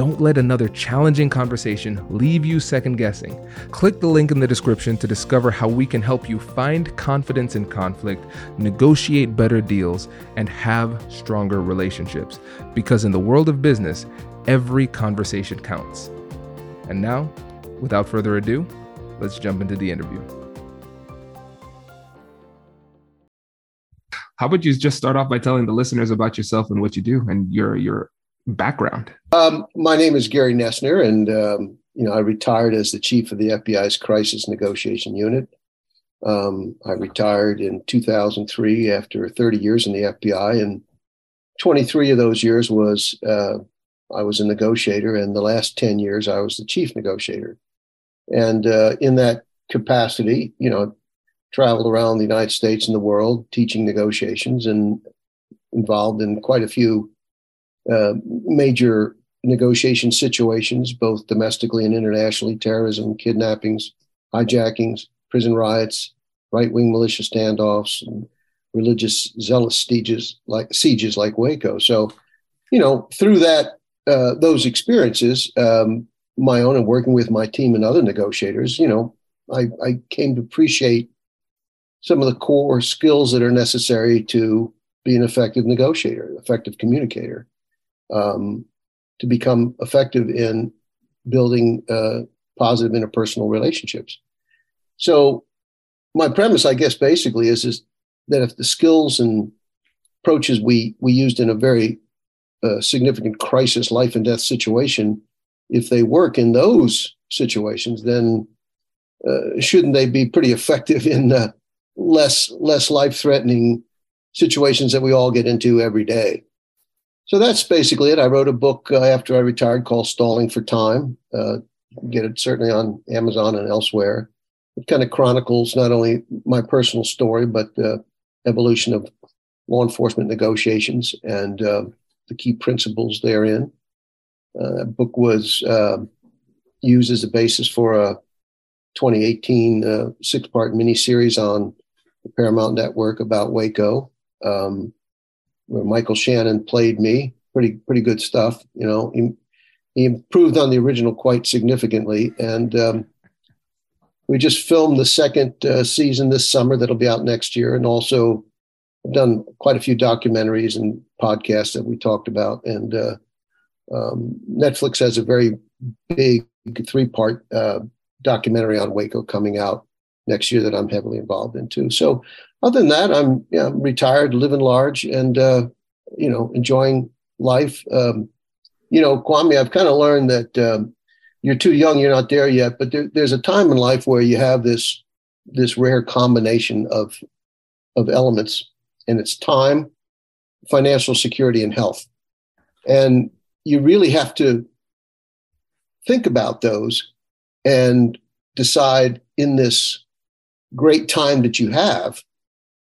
Don't let another challenging conversation leave you second guessing. Click the link in the description to discover how we can help you find confidence in conflict, negotiate better deals, and have stronger relationships. Because in the world of business, every conversation counts. And now, without further ado, let's jump into the interview. How about you just start off by telling the listeners about yourself and what you do and your your background? Um, my name is Gary Noesner, and um, you know I retired as the chief of the FBI's Crisis Negotiation Unit. Um, I retired in 2003 after 30 years in the FBI, and 23 of those years was uh, I was a negotiator, and the last 10 years I was the chief negotiator. And uh, in that capacity, you know, traveled around the United States and the world teaching negotiations and involved in quite a few uh, major negotiation situations, both domestically and internationally terrorism, kidnappings, hijackings, prison riots, right wing militia standoffs, and religious zealous sieges like sieges like Waco. So, you know, through that uh, those experiences, um, my own and working with my team and other negotiators, you know, I, I came to appreciate some of the core skills that are necessary to be an effective negotiator, effective communicator, um, to become effective in building uh, positive interpersonal relationships. So, my premise, I guess, basically is, is that if the skills and approaches we we used in a very uh, significant crisis, life and death situation if they work in those situations, then uh, shouldn't they be pretty effective in uh, less less life threatening situations that we all get into every day? So that's basically it. I wrote a book uh, after I retired called Stalling for Time. Uh, get it certainly on Amazon and elsewhere. It kind of chronicles not only my personal story but the evolution of law enforcement negotiations and uh, the key principles therein. Uh, book was uh, used as a basis for a 2018 uh, six part miniseries on the Paramount Network about Waco, um, where Michael Shannon played me. Pretty, pretty good stuff. You know, he, he improved on the original quite significantly. And um, we just filmed the second uh, season this summer that'll be out next year. And also, I've done quite a few documentaries and podcasts that we talked about. And uh, um, Netflix has a very big three part uh, documentary on Waco coming out next year that I'm heavily involved in too. So, other than that, I'm, retired, living large, and uh, you know enjoying life. Um, you know, Kwame, I've kind of learned that um, you're too young, you're not there yet, but there, there's a time in life where you have this this rare combination of of elements, and it's time, financial security, and health. And you really have to think about those and decide in this great time that you have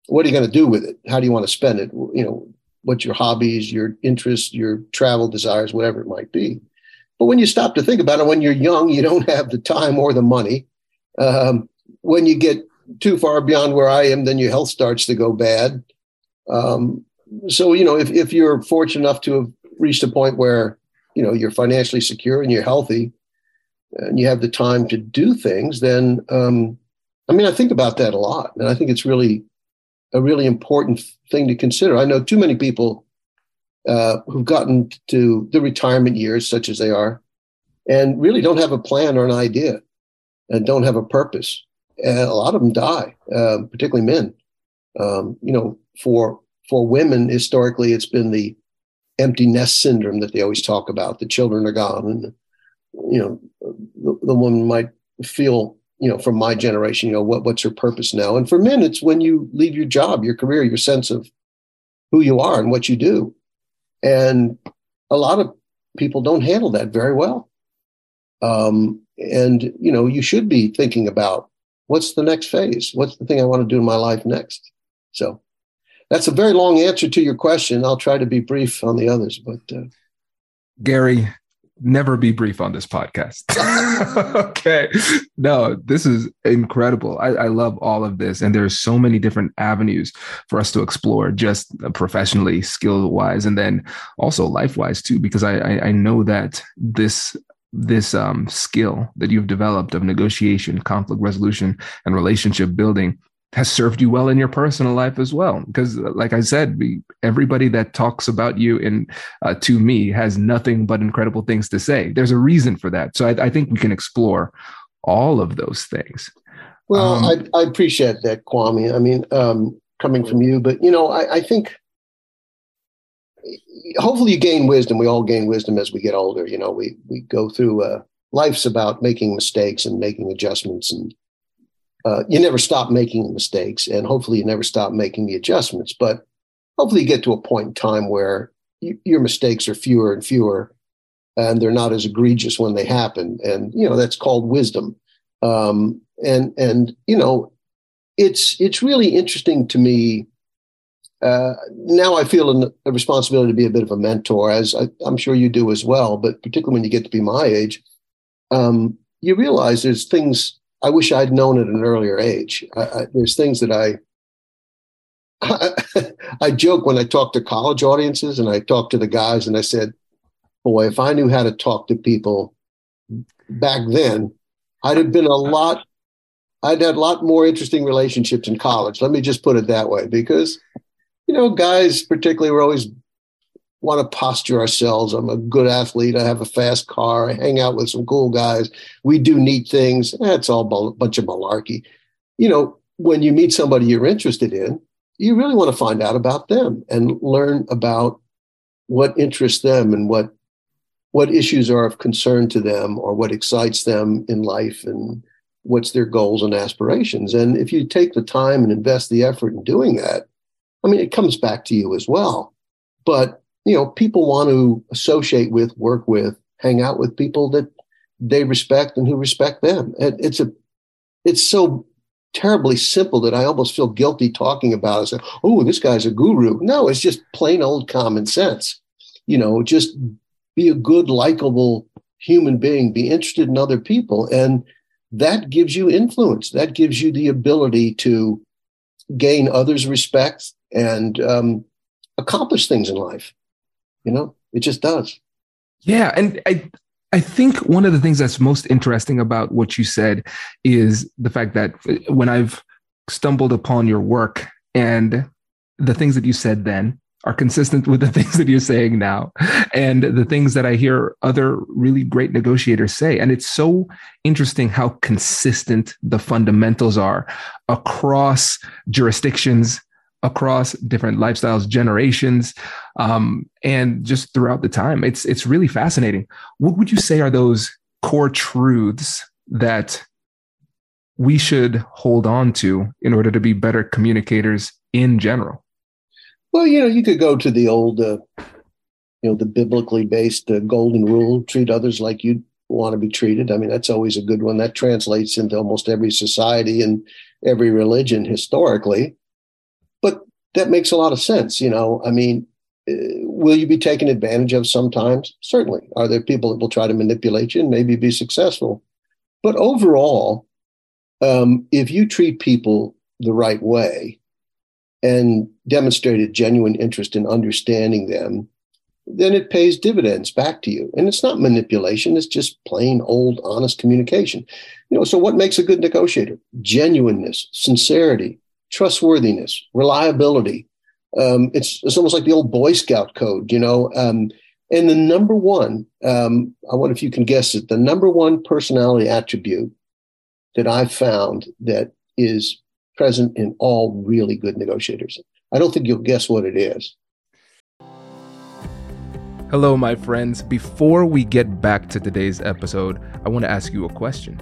what are you going to do with it how do you want to spend it you know what's your hobbies your interests your travel desires whatever it might be But when you stop to think about it, when you're young, you don't have the time or the money. Um, when you get too far beyond where I am, then your health starts to go bad. Um, so, you know, if, if you're fortunate enough to have reached a point where, you know, you're financially secure and you're healthy and you have the time to do things, then, um, I mean, I think about that a lot. And I think it's really a really important thing to consider. I know too many people uh, who've gotten to the retirement years, such as they are, and really don't have a plan or an idea and don't have a purpose. And a lot of them die, uh, particularly men. Um, you know, for for women, historically, it's been the empty nest syndrome that they always talk about. The children are gone, and you know, the, the woman might feel, you know, from my generation, you know, what what's her purpose now? And for men, it's when you leave your job, your career, your sense of who you are and what you do. And a lot of people don't handle that very well. Um, and you know, you should be thinking about what's the next phase? What's the thing I want to do in my life next? So that's a very long answer to your question. I'll try to be brief on the others, but uh, Gary, never be brief on this podcast. okay. No, this is incredible. I, I, love all of this. And there's so many different avenues for us to explore, just professionally, skill wise, and then also life wise too, because I, I, I know that this this um, skill that you've developed of negotiation, conflict resolution, and relationship building has served you well in your personal life as well. Because, like I said, everybody that talks about you in uh, to me has nothing but incredible things to say. There's a reason for that. So I, I think we can explore all of those things. Well, um, I, I, appreciate that, Kwame. I mean, um, coming from you, but you know, I, I think hopefully you gain wisdom. We all gain wisdom as we get older. You know, we we go through. Uh, life's about making mistakes and making adjustments and uh, you never stop making mistakes and hopefully you never stop making the adjustments but hopefully you get to a point in time where you, your mistakes are fewer and fewer and they're not as egregious when they happen and you know that's called wisdom um, and and you know it's it's really interesting to me uh, now I feel a responsibility to be a bit of a mentor, as I, am sure you do as well. But particularly when you get to be my age, um, you realize there's things I wish I'd known at an earlier age. I, I, there's things that I, I, I joke when I talk to college audiences and I talk to the guys and I said, boy, if I knew how to talk to people back then, I'd have been a lot, I'd had a lot more interesting relationships in college. Let me just put it that way, because, you know, guys particularly were always want to posture ourselves. I'm a good athlete. I have a fast car. I hang out with some cool guys. We do neat things. That's all a bunch of malarkey. You know, when you meet somebody you're interested in, you really want to find out about them and learn about what interests them and what what issues are of concern to them or what excites them in life and what's their goals and aspirations. And if you take the time and invest the effort in doing that, I mean, it comes back to you as well. But you know, people want to associate with, work with, hang out with people that they respect and who respect them. And it's a, it's so terribly simple that I almost feel guilty talking about it. Say, oh, this guy's a guru. No, it's just plain old common sense. You know, just be a good, likable human being, be interested in other people. And that gives you influence. That gives you the ability to gain others' respect and um, accomplish things in life. You know, it just does. Yeah. And I, I think one of the things that's most interesting about what you said is the fact that when I've stumbled upon your work and the things that you said then are consistent with the things that you're saying now and the things that I hear other really great negotiators say. And it's so interesting how consistent the fundamentals are across jurisdictions, across different lifestyles, generations, um, and just throughout the time. It's it's really fascinating. What would you say are those core truths that we should hold on to in order to be better communicators in general? Well, you know, you could go to the old, uh, you know, the biblically based uh, golden rule: treat others like you want to be treated. I mean, that's always a good one. That translates into almost every society and every religion historically that makes a lot of sense. You know, I mean, will you be taken advantage of sometimes? Certainly. Are there people that will try to manipulate you and maybe be successful? But overall, um, if you treat people the right way and demonstrate a genuine interest in understanding them, then it pays dividends back to you. And it's not manipulation, it's just plain old honest communication. You know, so what makes a good negotiator? Genuineness, sincerity, trustworthiness, reliability. Um, it's, it's almost like the old Boy Scout code, you know. Um, and the number one, um, I wonder if you can guess it, the number one personality attribute that I've found that is present in all really good negotiators. I don't think you'll guess what it is. Hello, my friends. Before we get back to today's episode, I want to ask you a question.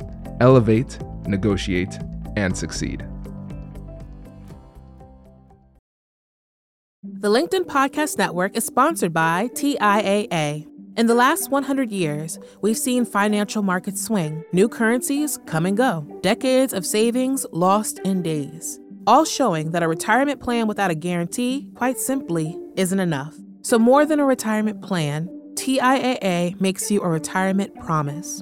Elevate, negotiate, and succeed. The LinkedIn Podcast Network is sponsored by TIAA. In the last 100 years, we've seen financial markets swing, new currencies come and go, decades of savings lost in days, all showing that a retirement plan without a guarantee, quite simply, isn't enough. So, more than a retirement plan, TIAA makes you a retirement promise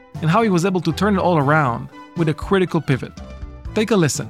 and how he was able to turn it all around with a critical pivot. Take a listen.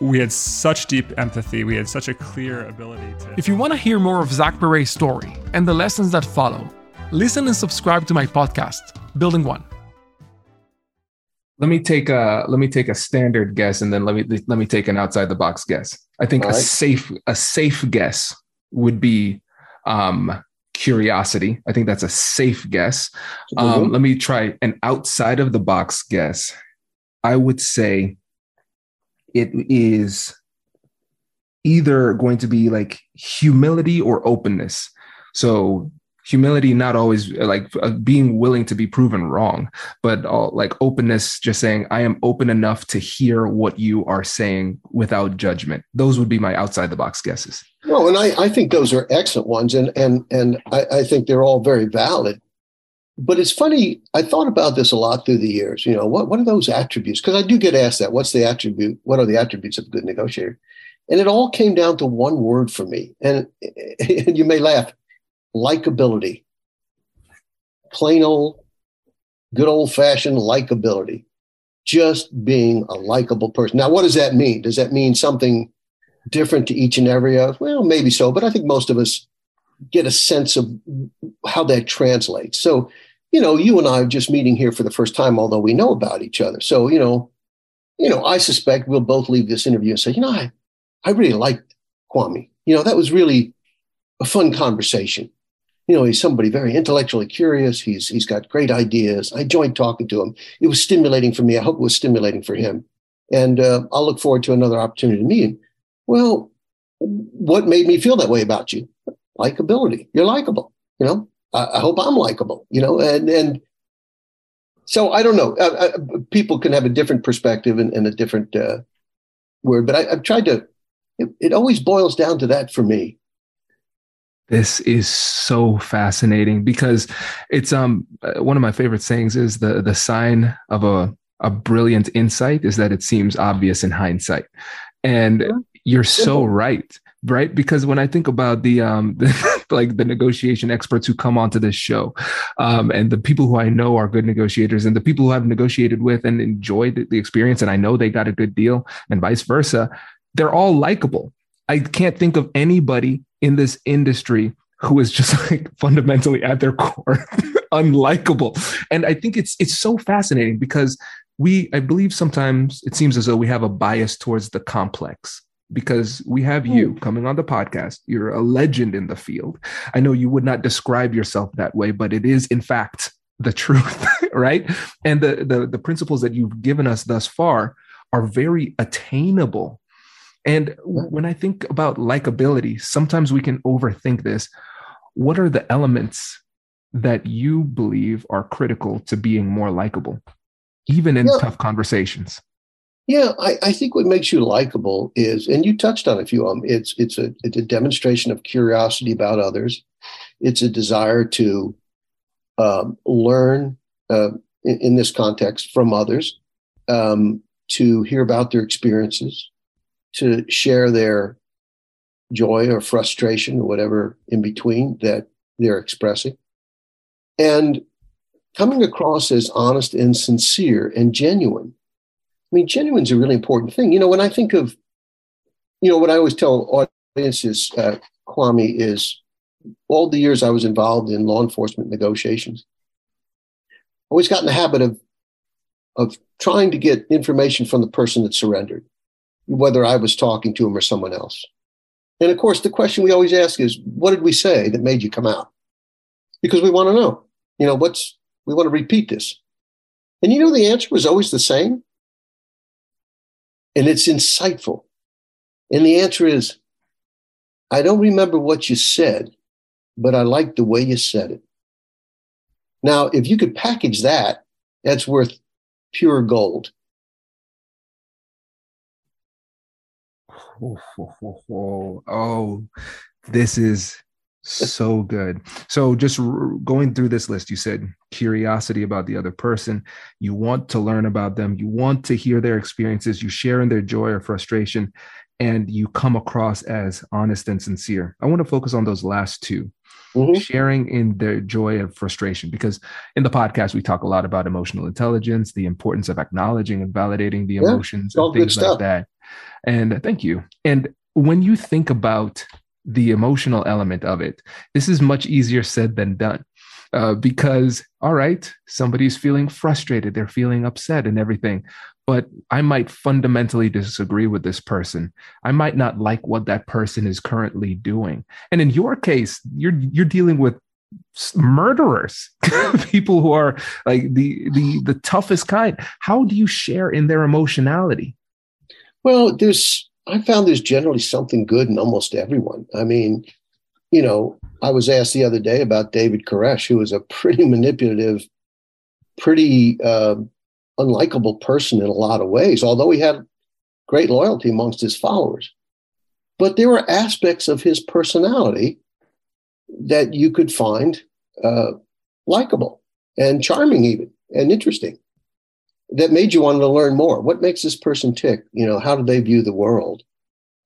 we had such deep empathy. We had such a clear ability to. If you want to hear more of Zach Perret's story and the lessons that follow, listen and subscribe to my podcast, Building One. Let me take a let me take a standard guess, and then let me let me take an outside the box guess. I think right. a safe a safe guess would be um, curiosity. I think that's a safe guess. Um, let me try an outside of the box guess. I would say it is either going to be like humility or openness. So humility not always like uh, being willing to be proven wrong but uh, like openness just saying i am open enough to hear what you are saying without judgment. Those would be my outside the box guesses. No and i, I think those are excellent ones and and and I, I think they're all very valid but it's funny i thought about this a lot through the years you know what, what are those attributes? Because i do get asked that what's the attribute what are the attributes of a good negotiator? And it all came down to one word for me. And, and you may laugh likability. Plain old good old fashioned likability. Just being a likable person. Now what does that mean? Does that mean something different to each and every of well maybe so but i think most of us get a sense of how that translates. So you know, you and I are just meeting here for the first time, although we know about each other. So, you know, you know, I suspect we'll both leave this interview and say, you know, I, I really liked Kwame. You know, that was really a fun conversation. You know, he's somebody very intellectually curious. He's he's got great ideas. I enjoyed talking to him. It was stimulating for me. I hope it was stimulating for him. And uh, I'll look forward to another opportunity to meet him. Well, what made me feel that way about you? Likability. You're likable. You know, I hope I'm likable, you know, and and so I don't know. Uh, uh, people can have a different perspective and, and a different uh, word, but I, have tried to. It, it, always boils down to that for me. This is so fascinating because it's um uh, one of my favorite sayings is the the sign of a a brilliant insight is that it seems obvious in hindsight. And you're so right right because when i think about the um the, like the negotiation experts who come onto this show. Um and the people who i know are good negotiators and the people who i've negotiated with and enjoyed the experience and i know they got a good deal and vice versa they're all likable. I can't think of anybody in this industry who is just like fundamentally at their core unlikable. And i think it's it's so fascinating because we i believe sometimes it seems as though we have a bias towards the complex because we have you hmm. coming on the podcast. You're a legend in the field. I know you would not describe yourself that way, but it is in fact the truth, right? And the, the the principles that you've given us thus far are very attainable. And when I think about likability, sometimes we can overthink this. What are the elements that you believe are critical to being more likable, even in tough conversations? Yeah, I, I, think what makes you likable is, and you touched on a few of them. It's it's a it's a demonstration of curiosity about others. It's a desire to um, learn uh, in, in, this context from others, um, to hear about their experiences, to share their joy or frustration or whatever in between that they're expressing, and coming across as honest and sincere and genuine I mean, genuine is a really important thing. You know, when I think of, you know, what I always tell audiences, uh, Kwame, is all the years I was involved in law enforcement negotiations, I always got in the habit of of trying to get information from the person that surrendered, whether I was talking to him or someone else. And of course, the question we always ask is, what did we say that made you come out? Because we want to know, you know, what's, we want to repeat this. And you know, the answer was always the same and it's insightful. And the answer is I don't remember what you said, but I like the way you said it. Now, if you could package that, that's worth pure gold. Oh, oh, oh, oh, this is so good. So just r- going through this list, you said curiosity about the other person. You want to learn about them. You want to hear their experiences. You share in their joy or frustration, and you come across as honest and sincere. I want to focus on those last 2 mm-hmm. sharing in their joy and frustration, because in the podcast we talk a lot about emotional intelligence, the importance of acknowledging and validating the yeah, emotions and things like that. And thank you. And when you think about the emotional element of it. This is much easier said than done. Uh, because, all right, somebody's feeling frustrated, they're feeling upset and everything, but I might fundamentally disagree with this person. I might not like what that person is currently doing. And in your case, you're you're dealing with murderers people who are like the the the toughest kind how do you share in their emotionality well there's I found there's generally something good in almost everyone. I mean, you know, I was asked the other day about David Koresh, who was a pretty manipulative, pretty uh, unlikable person in a lot of ways, although he had great loyalty amongst his followers. But there were aspects of his personality that you could find uh, likable and charming, even and interesting that made you want to learn more? What makes this person tick? You know, how do they view the world?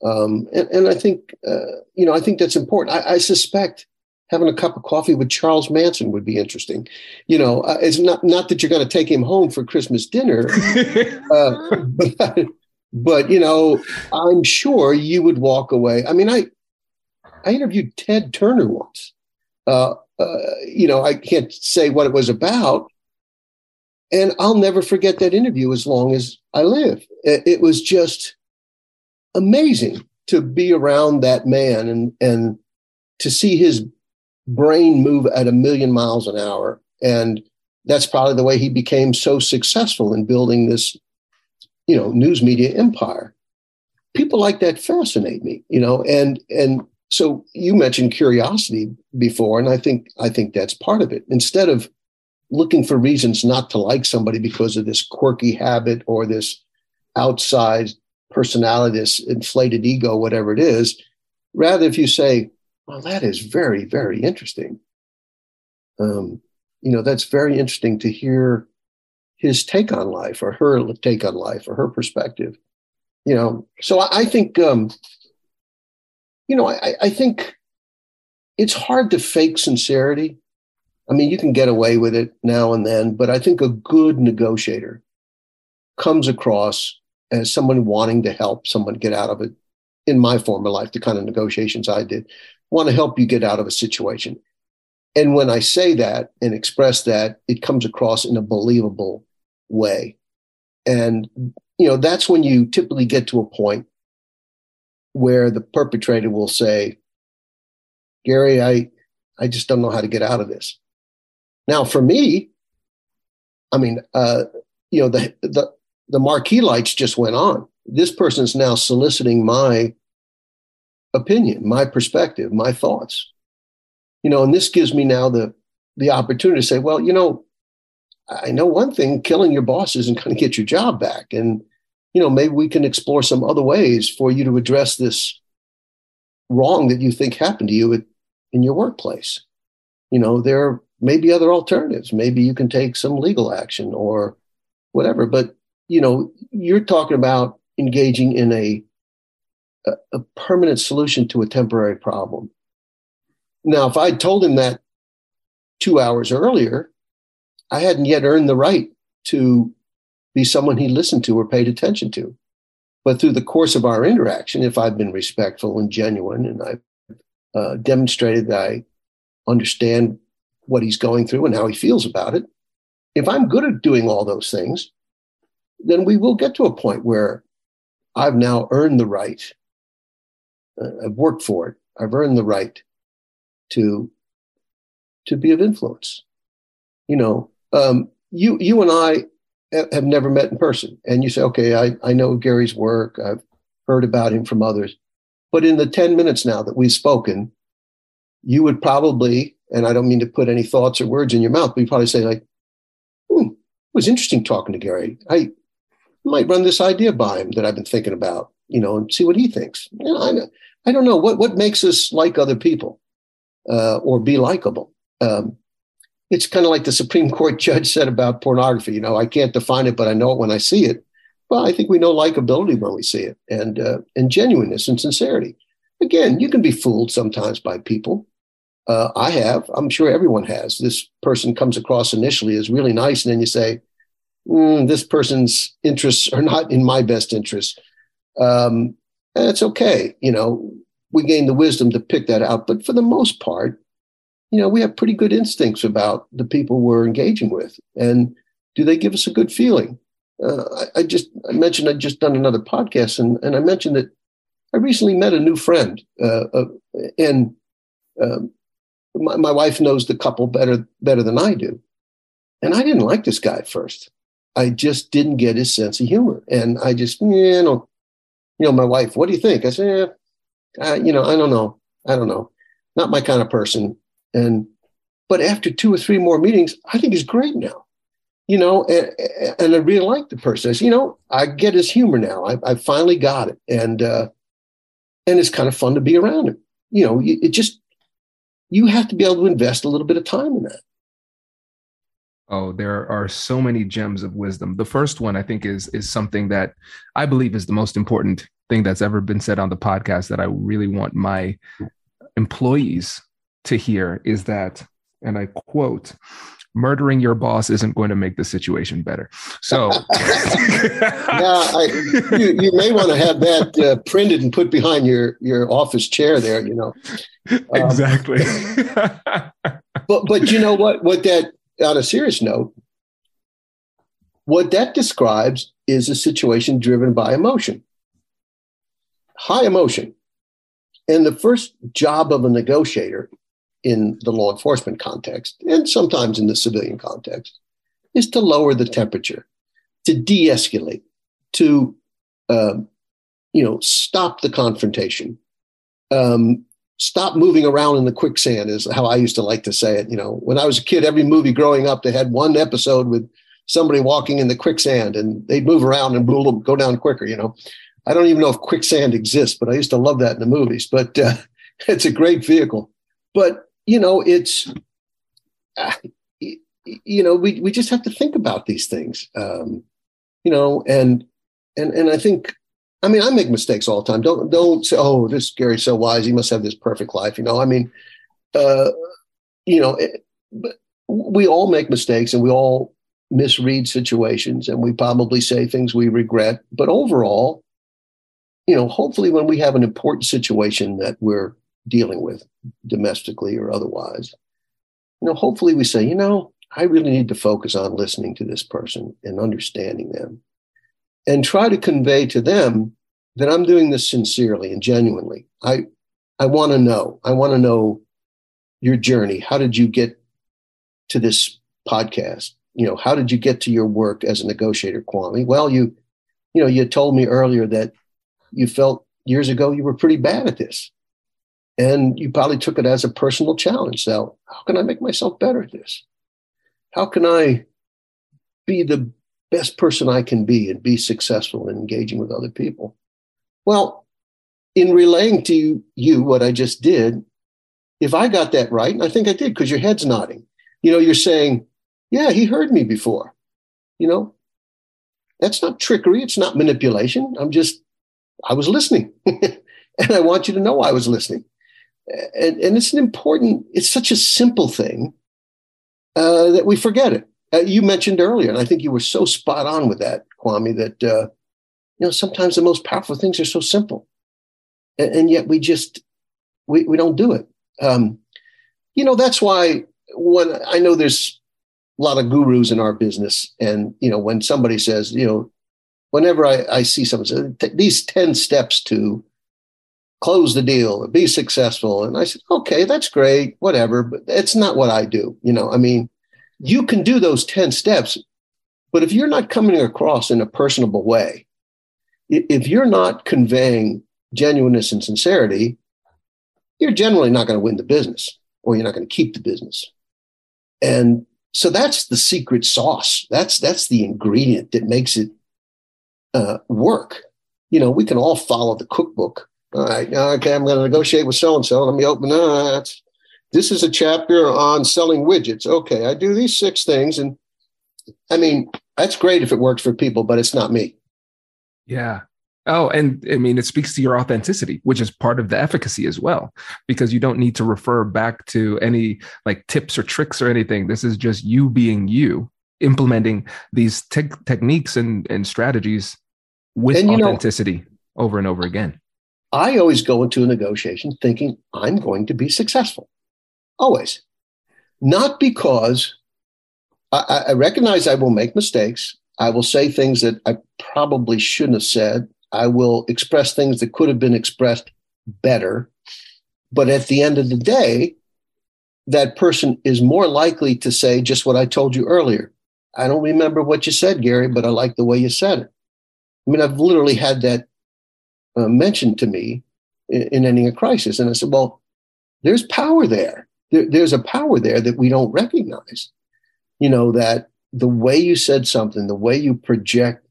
Um, and, and, I think, uh, you know, I think that's important. I, I, suspect having a cup of coffee with Charles Manson would be interesting. You know, uh, it's not not that you're going to take him home for Christmas dinner, uh, but, but you know, I'm sure you would walk away. I mean, I I interviewed Ted Turner once. Uh, uh, you know, I can't say what it was about, and I'll never forget that interview as long as I live. It, was just amazing to be around that man and, and to see his brain move at a million miles an hour. And that's probably the way he became so successful in building this, you know, news media empire. People like that fascinate me, you know, and and so you mentioned curiosity before, and I think I think that's part of it. Instead of looking for reasons not to like somebody because of this quirky habit or this outside personality, this inflated ego, whatever it is. Rather, if you say, well, that is very, very interesting. Um, you know, that's very interesting to hear his take on life or her take on life or her perspective. You know, so I, I think, um, you know, I, I think it's hard to fake sincerity. I mean, you can get away with it now and then, but I think a good negotiator comes across as someone wanting to help someone get out of it. In my former life, the kind of negotiations I did, want to help you get out of a situation. And when I say that and express that, it comes across in a believable way. And, you know, that's when you typically get to a point where the perpetrator will say, Gary, I, I just don't know how to get out of this. Now, for me, I mean, uh, you know, the, the, the marquee lights just went on. This person is now soliciting my opinion, my perspective, my thoughts. You know, and this gives me now the the opportunity to say, well, you know, I know one thing, killing your boss isn't going to get your job back. And, you know, maybe we can explore some other ways for you to address this wrong that you think happened to you at, in your workplace. You know, there may be other alternatives. Maybe you can take some legal action or whatever. But, you know, you're talking about engaging in a a, permanent solution to a temporary problem. Now, if I'd told him that two hours earlier, I hadn't yet earned the right to be someone he listened to or paid attention to. But through the course of our interaction, if I've been respectful and genuine and I've uh, demonstrated that I understand what he's going through and how he feels about it, if I'm good at doing all those things, then we will get to a point where I've now earned the right uh, I've worked for it. I've earned the right to to be of influence. You know, um, you you and I have never met in person, and you say, okay, I I know Gary's work. I've heard about him from others, but in the ten minutes now that we've spoken, you would probably, and I don't mean to put any thoughts or words in your mouth, but you probably say like, hmm, it was interesting talking to Gary. I might run this idea by him that I've been thinking about you know, and see what he thinks. You know, I, I don't know what what makes us like other people uh, or be likable. Um, it's kind of like the Supreme Court judge said about pornography. You know, I can't define it, but I know it when I see it. Well, I think we know likability when we see it, and uh, and genuineness and sincerity. Again, you can be fooled sometimes by people. Uh, I have. I'm sure everyone has. This person comes across initially as really nice, and then you say, mm, "This person's interests are not in my best interest." Um, and it's okay. You know, we gain the wisdom to pick that out. But for the most part, you know, we have pretty good instincts about the people we're engaging with. And do they give us a good feeling? Uh, I, I, just I mentioned I'd just done another podcast, and, and I mentioned that I recently met a new friend, uh, and um, my, my wife knows the couple better better than I do, and I didn't like this guy at first. I just didn't get his sense of humor, and I just you know you know, my wife, what do you think? I said, uh, you know, I don't know. I don't know. Not my kind of person. And, but after two or three more meetings, I think he's great now, you know, and, and I really like the person. I said, you know, I get his humor now. I, I finally got it. And, uh, and it's kind of fun to be around him. You know, it just, you have to be able to invest a little bit of time in that. Oh, there are so many gems of wisdom. The first one I think is is something that I believe is the most important thing that's ever been said on the podcast that I really want my employees to hear is that and I quote murdering your boss isn't going to make the situation better. So, yeah, I, you, you may want to have that uh, printed and put behind your your office chair there. You know, um, exactly. but but you know what? What that on a serious note, what that describes is a situation driven by emotion, high emotion. And the first job of a negotiator in the law enforcement context, and sometimes in the civilian context, is to lower the temperature, to de escalate, to uh, you know, stop the confrontation, um, stop moving around in the quicksand is how I used to like to say it. You know, when I was a kid, every movie growing up, they had one episode with somebody walking in the quicksand and they'd move around and go down quicker. You know, I don't even know if quicksand exists, but I used to love that in the movies. But uh, it's a great vehicle. But, you know, it's, uh, you know, we, we just have to think about these things, um, you know, and, and, and I think, I mean, I make mistakes all the time. Don't, don't say, oh, this Gary's so wise. He must have this perfect life. You know, I mean, uh, you know, it, we all make mistakes and we all misread situations and we probably say things we regret. But overall, you know, hopefully when we have an important situation that we're dealing with domestically or otherwise, you know, hopefully we say, you know, I really need to focus on listening to this person and understanding them and try to convey to them that I'm doing this sincerely and genuinely. I I want to know. I want to know your journey. How did you get to this podcast? You know, how did you get to your work as a negotiator, Kwame? Well, you, you know, you told me earlier that you felt years ago you were pretty bad at this. And you probably took it as a personal challenge. Now, how can I make myself better at this? How can I be the best person I can be and be successful in engaging with other people? Well, in relaying to you what I just did, if I got that right, and I think I did because your head's nodding, you know, you're saying, yeah, he heard me before. You know, that's not trickery. It's not manipulation. I'm just, I was listening. and I want you to know I was listening. And, and it's an important, it's such a simple thing uh, that we forget it. Uh, you mentioned earlier, and I think you were so spot on with that, Kwame, that, uh, you know, sometimes the most powerful things are so simple. And, and yet we just, we, we don't do it. Um, you know, that's why when I know there's a lot of gurus in our business, and you know, when somebody says, you know, whenever I, I see someone say these 10 steps to close the deal be successful, and I said, okay, that's great, whatever, but it's not what I do. You know, I mean, you can do those 10 steps, but if you're not coming across in a personable way, if you're not conveying genuineness and sincerity, you're generally not going to win the business or you're not going to keep the business. And so that's the secret sauce. That's that's the ingredient that makes it uh, work. You know, we can all follow the cookbook. All right, okay, I'm going to negotiate with so and so. Let me open that. This is a chapter on selling widgets. Okay, I do these six things, and I mean that's great if it works for people, but it's not me. Yeah, Oh, and I mean, it speaks to your authenticity, which is part of the efficacy as well, because you don't need to refer back to any like tips or tricks or anything. This is just you being you, implementing these te- techniques and, and strategies with and, authenticity know, over and over again. I always go into a negotiation thinking I'm going to be successful. Always. Not because I, I recognize I will make mistakes. I will say things that I probably shouldn't have said I will express things that could have been expressed better. But at the end of the day, that person is more likely to say just what I told you earlier. I don't remember what you said, Gary, but I like the way you said it. I mean, I've literally had that uh, mentioned to me in, in, ending a crisis. And I said, well, there's power there. there. There's a power there that we don't recognize. You know, that the way you said something, the way you project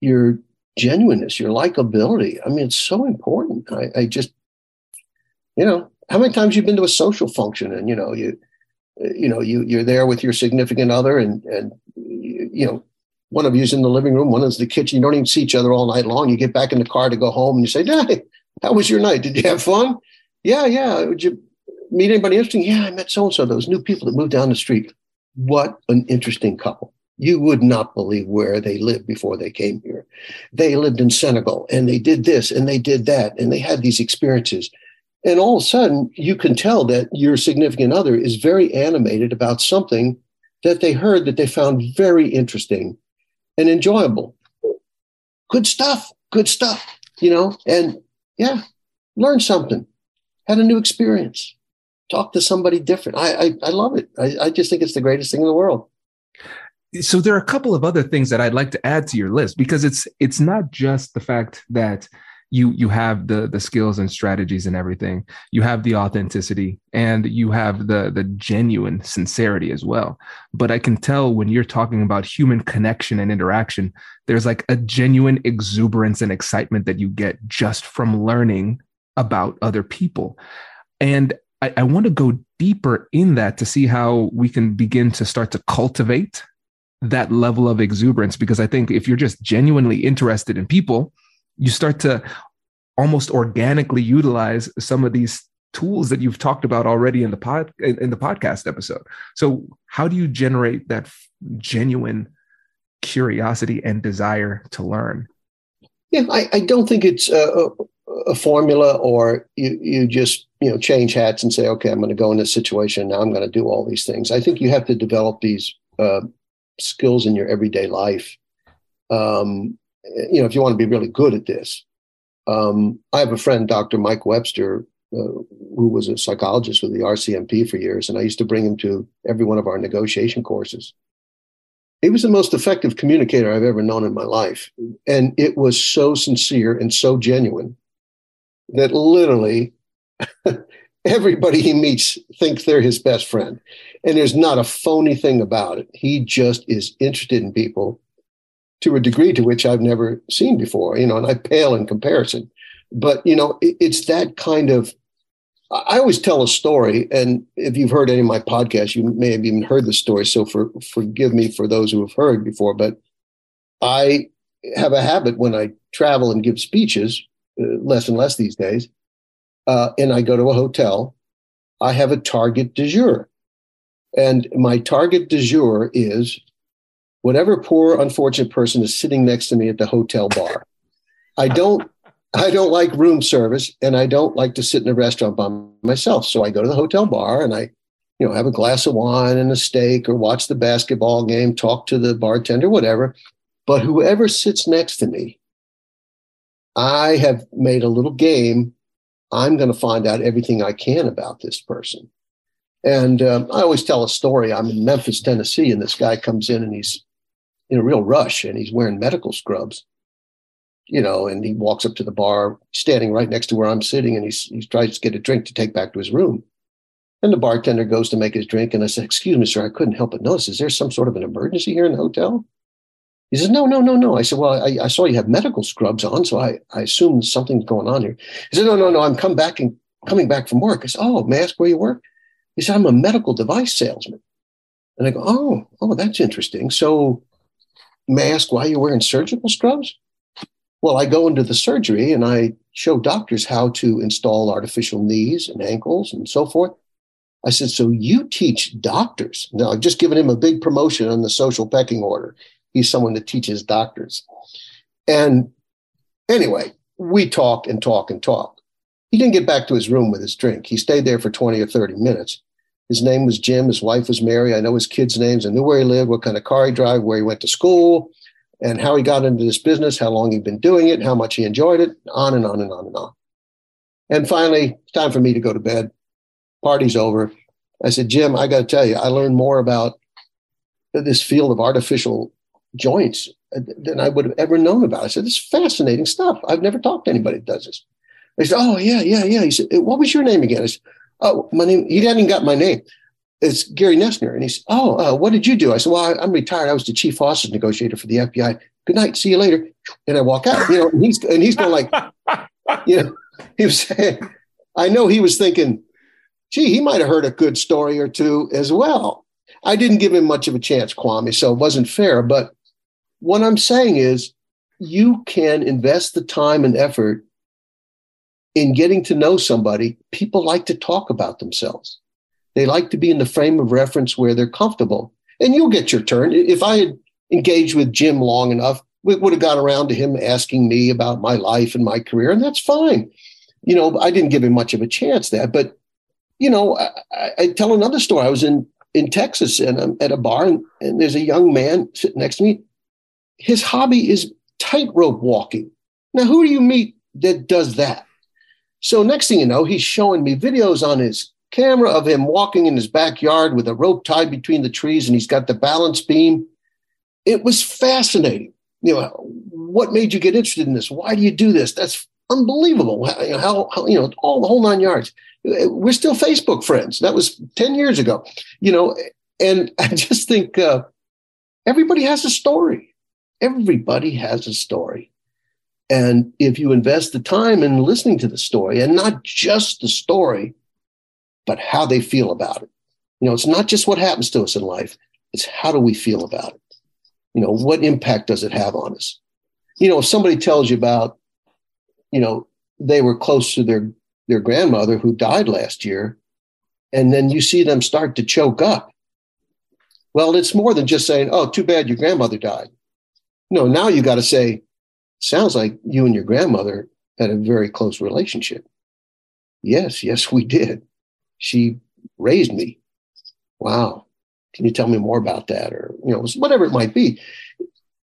your genuineness, your likability. I mean, it's so important. I, I just, you know, how many times you've been to a social function and you know you, you know you you're there with your significant other and and you, you know one of you's in the living room, one is the kitchen. You don't even see each other all night long. You get back in the car to go home and you say, "Hey, how was your night? Did you have fun?" Yeah, yeah. Would you meet anybody interesting? Yeah, I met so and so. Those new people that moved down the street. What an interesting couple. You would not believe where they lived before they came here. They lived in Senegal and they did this and they did that and they had these experiences. And all of a sudden, you can tell that your significant other is very animated about something that they heard that they found very interesting and enjoyable. Good stuff, good stuff, you know, and yeah, learn something, had a new experience, talk to somebody different. I, I, I love it. I, I just think it's the greatest thing in the world so there are a couple of other things that I'd like to add to your list because it's it's not just the fact that you you have the the skills and strategies and everything you have the authenticity and you have the the genuine sincerity as well but i can tell when you're talking about human connection and interaction there's like a genuine exuberance and excitement that you get just from learning about other people. And I, I want to go deeper in that to see how we can begin to start to cultivate that level of exuberance. Because I think if you're just genuinely interested in people, you start to almost organically utilize some of these tools that you've talked about already in the pod in the podcast episode. So how do you generate that genuine curiosity and desire to learn? Yeah, I, I don't think it's a, a, formula or you, you just you know change hats and say, okay, I'm going to go in this situation now. I'm going to do all these things. I think you have to develop these uh, skills in your everyday life. Um, you know, if you want to be really good at this. Um, I have a friend, Dr. Mike Webster, uh, who was a psychologist with the RCMP for years, and I used to bring him to every one of our negotiation courses. He was the most effective communicator I've ever known in my life. And it was so sincere and so genuine that literally everybody he meets thinks they're his best friend. And there's not a phony thing about it. He just is interested in people to a degree to which I've never seen before, you know, and I pale in comparison. But, you know, it's that kind of I always tell a story, and if you've heard any of my podcasts, you may have even heard the story. So for forgive me for those who have heard before, but I have a habit when I travel and give speeches, uh, less and less these days, uh, and I go to a hotel. I have a target du jour, and my target du jour is whatever poor unfortunate person is sitting next to me at the hotel bar. I don't I don't like room service and I don't like to sit in a restaurant by myself. So I go to the hotel bar and I, you know, have a glass of wine and a steak or watch the basketball game, talk to the bartender, whatever. But whoever sits next to me, I have made a little game. I'm going to find out everything I can about this person. And um, I always tell a story. I'm in Memphis, Tennessee, and this guy comes in and he's in a real rush and he's wearing medical scrubs you know, and he walks up to the bar, standing right next to where I'm sitting, and he's, he tries to get a drink to take back to his room. And the bartender goes to make his drink, and I said, "Excuse me, sir, I couldn't help but notice. Is there some sort of an emergency here in the hotel?" He says, "No, no, no, no." I said, "Well, I, I saw you have medical scrubs on, so I, I assumed something's going on here." He said, "No, no, no. I'm come back and coming back from work." I said, "Oh, may I ask where you work?" He said, "I'm a medical device salesman." And I go, "Oh, oh, that's interesting. So, may I ask why you're wearing surgical scrubs?" Well, I go into the surgery and I show doctors how to install artificial knees and ankles and so forth. I said, So you teach doctors? Now, I've just given him a big promotion on the social pecking order. He's someone that teaches doctors. And anyway, we talk and talk and talk. He didn't get back to his room with his drink. He stayed there for 20 or 30 minutes. His name was Jim. His wife was Mary. I know his kids' names. I knew where he lived, what kind of car he drove, where he went to school, and how he got into this business, how long he'd been doing it, how much he enjoyed it, on and on and on and on. And finally, it's time for me to go to bed. Party's over. I said, Jim, I got to tell you, I learned more about this field of artificial joints than I would have ever known about. I said, this is fascinating stuff. I've never talked to anybody that does this. He said, oh, yeah, yeah, yeah. He said, what was your name again? I said, oh, my name, he hadn't got my name it's Gary Noesner. And he said, Oh, uh, what did you do? I said, Well, I, am retired. I was the chief hostage negotiator for the FBI. Good night. See you later. And I walk out, you know, and he's, and he's going like, you know, he was saying, I know he was thinking, gee, he might have heard a good story or two as well. I didn't give him much of a chance, Kwame, so it wasn't fair. But what I'm saying is, you can invest the time and effort in getting to know somebody. People like to talk about themselves. They like to be in the frame of reference where they're comfortable. And you'll get your turn. If I had engaged with Jim long enough, we would have got around to him asking me about my life and my career, and that's fine. You know, I didn't give him much of a chance there, but you know, I, I tell another story. I was in in Texas and I'm at a bar, and, and there's a young man sitting next to me. His hobby is tightrope walking. Now, who do you meet that does that? So next thing you know, he's showing me videos on his camera of him walking in his backyard with a rope tied between the trees and he's got the balance beam. It was fascinating. You know, what made you get interested in this? Why do you do this? That's unbelievable. How, how, you know, all the whole nine yards. We're still Facebook friends. That was 10 years ago, you know, and I just think uh, everybody has a story. Everybody has a story. And if you invest the time in listening to the story and not just the story, but how they feel about it. You know, it's not just what happens to us in life, it's how do we feel about it? You know, what impact does it have on us? You know, if somebody tells you about, you know, they were close to their their grandmother who died last year, and then you see them start to choke up. Well, it's more than just saying, "Oh, too bad your grandmother died." No, now you got to say, "Sounds like you and your grandmother had a very close relationship." Yes, yes, we did. She raised me. Wow. Can you tell me more about that? Or, you know, whatever it might be.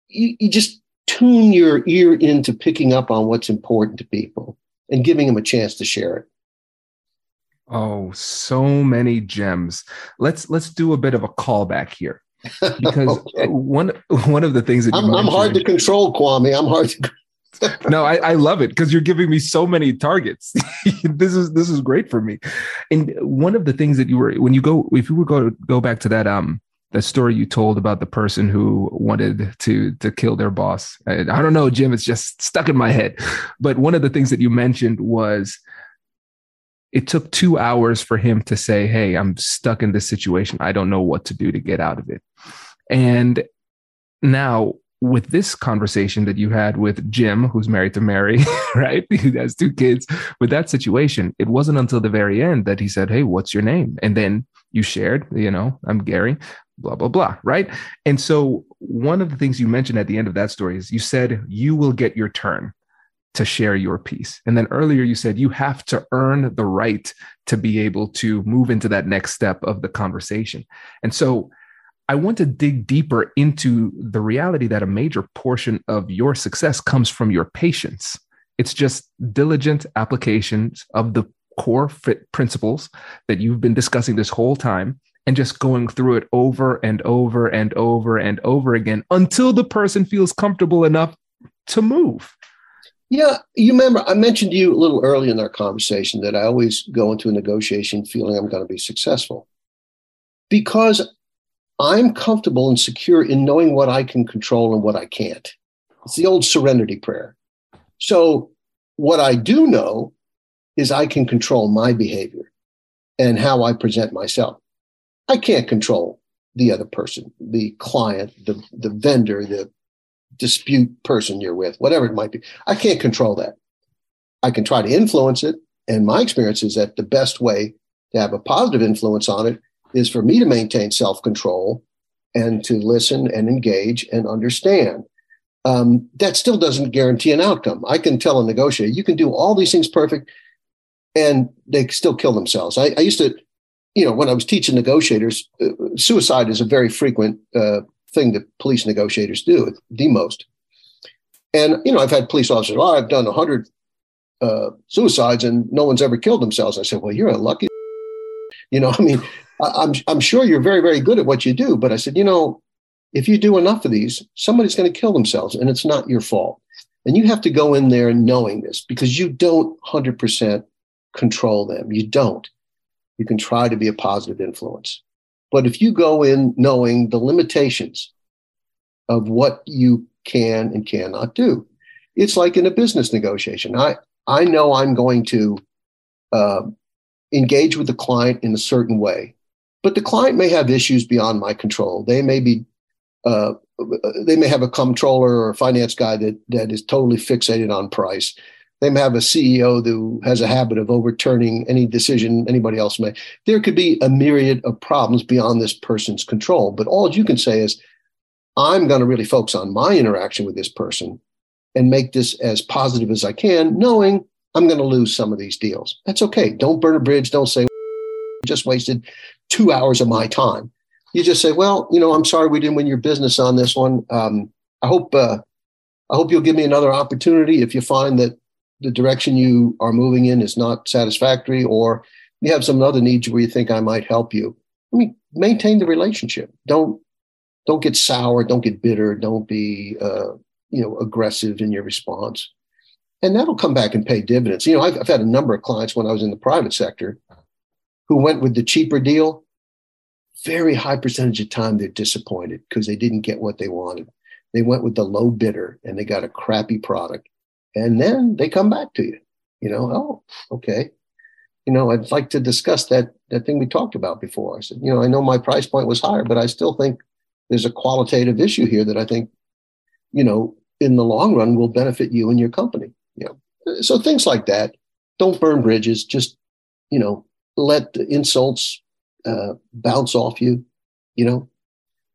You, you just tune your ear into picking up on what's important to people and giving them a chance to share it. Oh, so many gems. Let's let's do a bit of a callback here. Because okay. one one of the things that I'm, I'm hard to control, Kwame. I'm hard to no, I, I love it because you're giving me so many targets. this is this is great for me. And one of the things that you were when you go if you were go go back to that um the story you told about the person who wanted to to kill their boss. I, I don't know, Jim. It's just stuck in my head. But one of the things that you mentioned was it took two hours for him to say, "Hey, I'm stuck in this situation. I don't know what to do to get out of it." And now with this conversation that you had with Jim, who's married to Mary, right? He has two kids. With that situation, it wasn't until the very end that he said, Hey, what's your name? And then you shared, you know, I'm Gary, blah, blah, blah, right? And so one of the things you mentioned at the end of that story is you said, You will get your turn to share your piece. And then earlier you said you have to earn the right to be able to move into that next step of the conversation. And so I want to dig deeper into the reality that a major portion of your success comes from your patience. It's just diligent applications of the core principles that you've been discussing this whole time and just going through it over and over and over and over again until the person feels comfortable enough to move. Yeah, you remember I mentioned to you a little early in our conversation that I always go into a negotiation feeling I'm going to be successful because I'm comfortable and secure in knowing what I can control and what I can't. It's the old serenity prayer. So, what I do know is I can control my behavior and how I present myself. I can't control the other person, the client, the, the vendor, the dispute person you're with, whatever it might be. I can't control that. I can try to influence it. And my experience is that the best way to have a positive influence on it is for me to maintain self control and to listen and engage and understand. Um, that still doesn't guarantee an outcome. I can tell a negotiator, you can do all these things perfect, and they still kill themselves. I, I used to, you know, when I was teaching negotiators, uh, suicide is a very frequent uh, thing that police negotiators do, the most. And, you know, I've had police officers, oh, I've done 100 uh, suicides and no one's ever killed themselves. I said, well, you're a lucky, you know, I mean, I'm, I'm sure you're very, very good at what you do. But I said, you know, if you do enough of these, somebody's going to kill themselves and it's not your fault. And you have to go in there knowing this because you don't 100% control them. You don't. You can try to be a positive influence. But if you go in knowing the limitations of what you can and cannot do, it's like in a business negotiation. I, I know I'm going to uh, engage with the client in a certain way. But the client may have issues beyond my control. They may be, uh, they may have a comptroller or a finance guy that that is totally fixated on price. They have a CEO who has a habit of overturning any decision anybody else may. There could be a myriad of problems beyond this person's control. But all you can say is, I'm going to really focus on my interaction with this person and make this as positive as I can, knowing I'm going to lose some of these deals. That's okay. Don't burn a bridge. Don't say, just wasted two hours of my time. You just say, well, you know, I'm sorry we didn't win your business on this one. Um, I hope, uh, I hope you'll give me another opportunity if you find that the direction you are moving in is not satisfactory or you have some other needs where you think I might help you. I mean, maintain the relationship. Don't, don't get sour. Don't get bitter. Don't be, uh, you know, aggressive in your response and that'll come back and pay dividends. You know, I've, I've, had a number of clients when I was in the private sector who went with the cheaper deal. Very high percentage of time they're disappointed because they didn't get what they wanted. They went with the low bidder and they got a crappy product. And then they come back to you, you know, oh, okay. You know, I'd like to discuss that that thing we talked about before. I said, you know, I know my price point was higher, but I still think there's a qualitative issue here that I think, you know, in the long run will benefit you and your company. You know, so things like that. Don't burn bridges. Just, you know, let the insults uh, bounce off you. You know,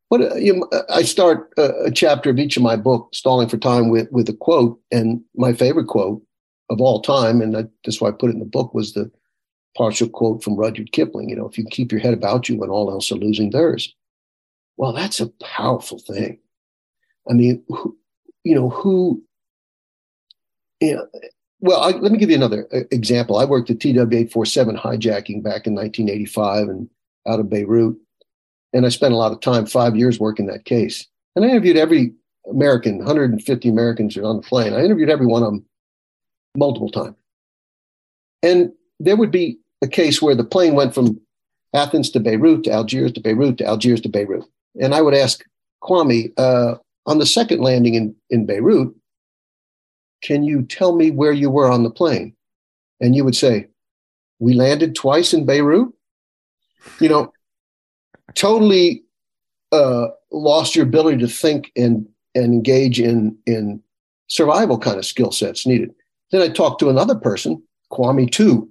what uh, you know, I start a, a, chapter of each of my book, Stalling for Time, with with a quote, and my favorite quote of all time, and I, that's why I put it in the book, was the partial quote from Rudyard Kipling. You know, if you keep your head about you when all else are losing theirs, well, that's a powerful thing. I mean, who, you know, who, you know, well, I, let me give you another uh, example. I worked at TWA 847 hijacking back in 1985 and out of Beirut. And I spent a lot of time, five years working that case. And I interviewed every American, 150 Americans on the plane. I interviewed every one of them multiple times. And there would be a case where the plane went from Athens to Beirut to Algiers to Beirut to Algiers to Beirut. And I would ask Kwame, uh, on the second landing in, in Beirut, can you tell me where you were on the plane? And you would say, we landed twice in Beirut. You know, totally uh, lost your ability to think and and engage in in survival kind of skill sets needed. Then I talked to another person, Kwame too.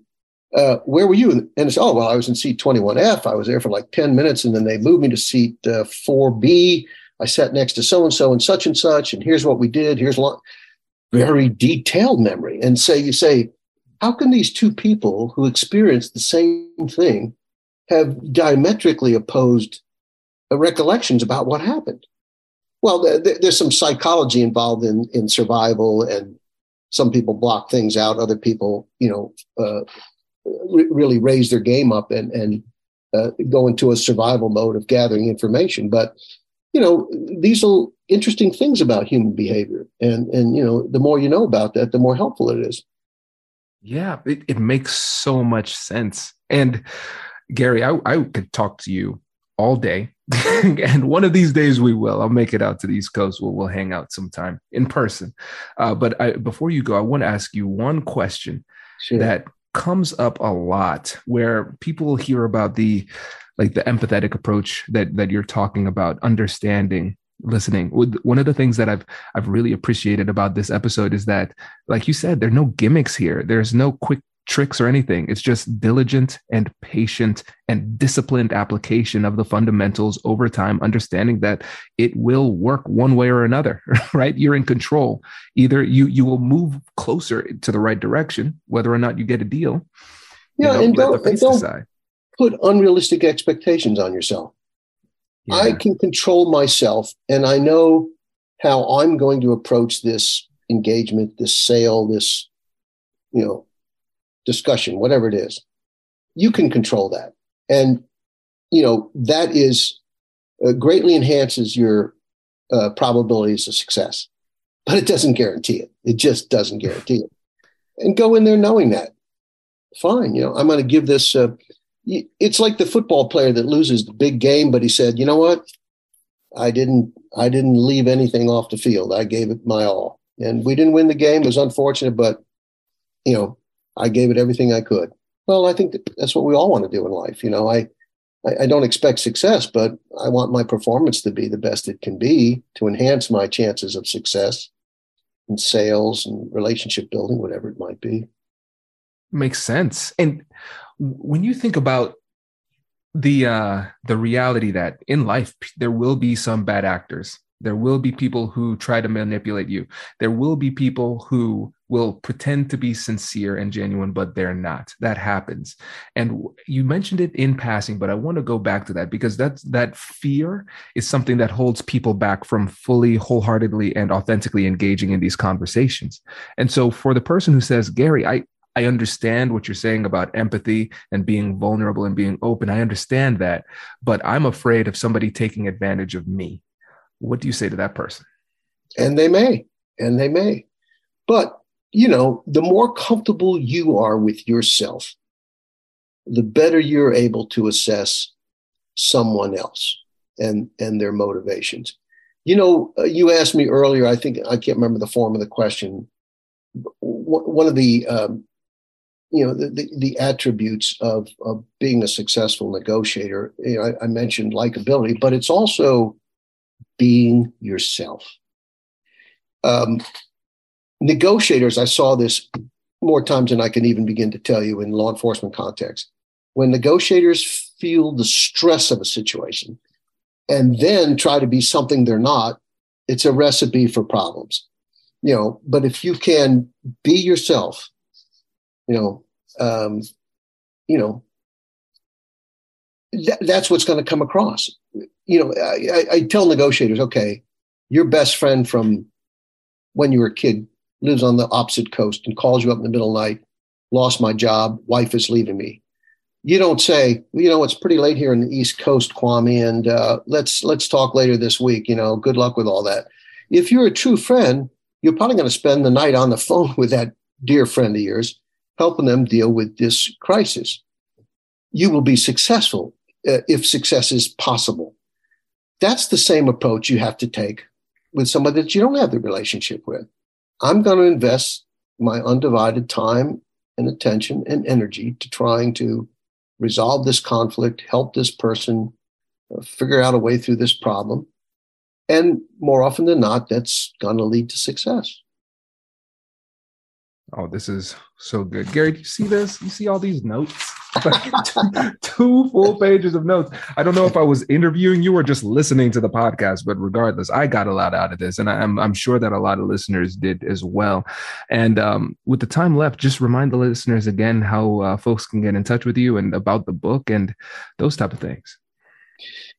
Uh, where were you? And it's oh well, I was in seat 21F. I was there for like 10 minutes, and then they moved me to seat uh, 4B. I sat next to so and so and such and such, and here's what we did. Here's a lot very detailed memory. And say you say, how can these two people who experienced the same thing have diametrically opposed uh, recollections about what happened. Well, there's some psychology involved in, in survival, and some people block things out. Other people, you know, uh, re- really raise their game up and, and uh, go into a survival mode of gathering information. But, you know, these are interesting things about human behavior. And, and you know, the more you know about that, the more helpful it is. Yeah, it, it makes so much sense. And, Gary, I, I could talk to you all day. and one of these days we will. I'll make it out to the East Coast. We'll, we'll hang out sometime in person. Uh, but I, before you go, I want to ask you one question sure. that comes up a lot where people hear about the like the empathetic approach that that you're talking about understanding listening one of the things that i've i've really appreciated about this episode is that like you said there are no gimmicks here there's no quick tricks or anything. It's just diligent and patient and disciplined application of the fundamentals over time, understanding that it will work one way or another, right? You're in control. Either you you will move closer to the right direction, whether or not you get a deal. Yeah, you know, and don't, and don't put unrealistic expectations on yourself. Yeah. I can control myself and I know how I'm going to approach this engagement, this sale, this, you know, discussion, whatever it is, you can control that. And, you know, that is uh, greatly enhances your uh, probabilities of success, but it doesn't guarantee it. It just doesn't guarantee it. And go in there knowing that. Fine, you know, I'm going to give this. Uh, it's like the football player that loses the big game, but he said, "You know what? I didn't. I didn't leave anything off the field. I gave it my all, and we didn't win the game. It was unfortunate, but you know, I gave it everything I could. Well, I think that's what we all want to do in life. You know, I, I, don't expect success, but I want my performance to be the best it can be to enhance my chances of success in sales and relationship building, whatever it might be. Makes sense. And when you think about the uh the reality that in life there will be some bad actors there will be people who try to manipulate you. There will be people who will pretend to be sincere and genuine, but they're not. That happens. And you mentioned it in passing, but I want to go back to that because that's that fear is something that holds people back from fully, wholeheartedly, and authentically engaging in these conversations. And so for the person who says, Gary, I I understand what you're saying about empathy and being vulnerable and being open. I understand that, but I'm afraid of somebody taking advantage of me what do you say to that person? And they may, and they may. But, you know, the more comfortable you are with yourself, the better you're able to assess someone else and, and their motivations. You know, uh, you asked me earlier, I think I can't remember the form of the question. one of the um, you know the, the, the attributes of of being a successful negotiator. You know, I, I mentioned likability, but it's also being yourself. Um, negotiators, I saw this more times than I can even begin to tell you in law enforcement context. When negotiators feel the stress of a situation and then try to be something they're not, it's a recipe for problems. You know, but if you can be yourself, you know, um, you know, th- that's what's going to come across. You know, I, I tell negotiators, okay, your best friend from when you were a kid lives on the opposite coast and calls you up in the middle of the night, lost my job, wife is leaving me. You don't say, you know, it's pretty late here in the East Coast, Kwame, and uh, let's let's talk later this week. You know, good luck with all that. If you're a true friend, you're probably going to spend the night on the phone with that dear friend of yours, helping them deal with this crisis. You will be successful uh, if success is possible. That's the same approach you have to take with somebody that you don't have the relationship with. I'm going to invest my undivided time and attention and energy to trying to resolve this conflict, help this person uh, figure out a way through this problem. And more often than not, that's going to lead to success. Oh, this is so good. Gary, do you see this? You see all these notes? two full pages of notes. I don't know if I was interviewing you or just listening to the podcast, but regardless, I got a lot out of this, and I'm I'm sure that a lot of listeners did as well. And um, with the time left, just remind the listeners again how uh, folks can get in touch with you and about the book and those type of things.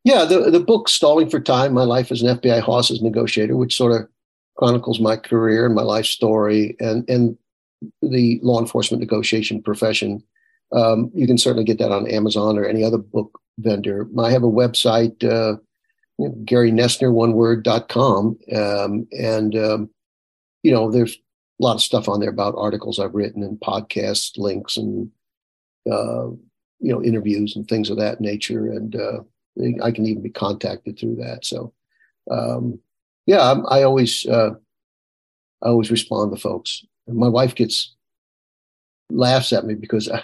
Yeah, the the book "Stalling for Time: My Life as an FBI Hostage Negotiator," which sort of chronicles my career and my life story, and and the law enforcement negotiation profession um, you can certainly get that on Amazon or any other book vendor. I have a website, uh, you know, Gary one word.com. Um, and, um, you know, there's a lot of stuff on there about articles I've written and podcasts, links, and, uh, you know, interviews and things of that nature. And uh, I can even be contacted through that. So, um, yeah, I, I always, uh, I always respond to folks. My wife gets laughs at me because I,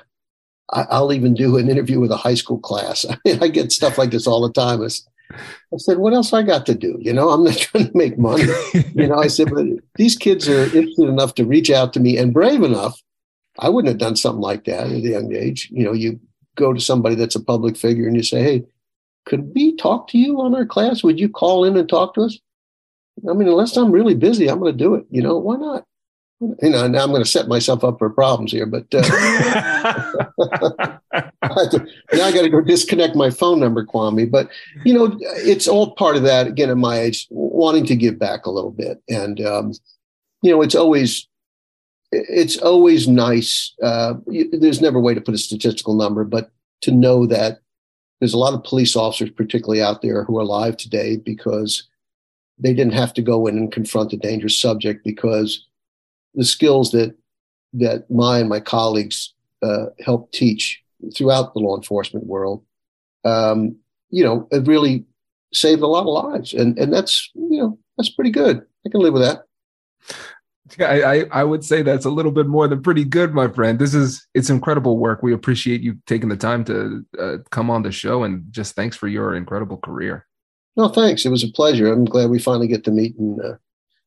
I, will even do an interview with a high school class. I, mean, I get stuff like this all the time. I, I said, what else I got to do? You know, I'm not trying to make money. you know, I said, but these kids are interested enough to reach out to me and brave enough. I wouldn't have done something like that at a young age. You know, you go to somebody that's a public figure and you say, hey, could we talk to you on our class? Would you call in and talk to us? I mean, unless I'm really busy, I'm going to do it. You know, why not? You know, now I'm going to set myself up for problems here, but uh, now I got to go disconnect my phone number, Kwame. But you know, it's all part of that. Again, at my age, wanting to give back a little bit, and um, you know, it's always it's always nice. Uh, there's never a way to put a statistical number, but to know that there's a lot of police officers, particularly out there, who are alive today because they didn't have to go in and confront a dangerous subject because the skills that that my and my colleagues uh, help teach throughout the law enforcement world, um, you know, have really saved a lot of lives, and and that's you know that's pretty good. I can live with that. I, I, I would say that's a little bit more than pretty good, my friend. This is it's incredible work. We appreciate you taking the time to uh, come on the show, and just thanks for your incredible career. No, thanks. It was a pleasure. I'm glad we finally get to meet and uh,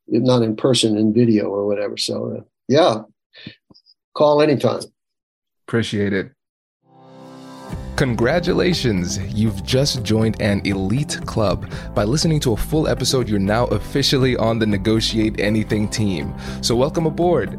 not in person in video or whatever. So uh, yeah, call anytime. Appreciate it. Congratulations! You've just joined an elite club. By listening to a full episode, you're now officially on the Negotiate Anything team. So, welcome aboard.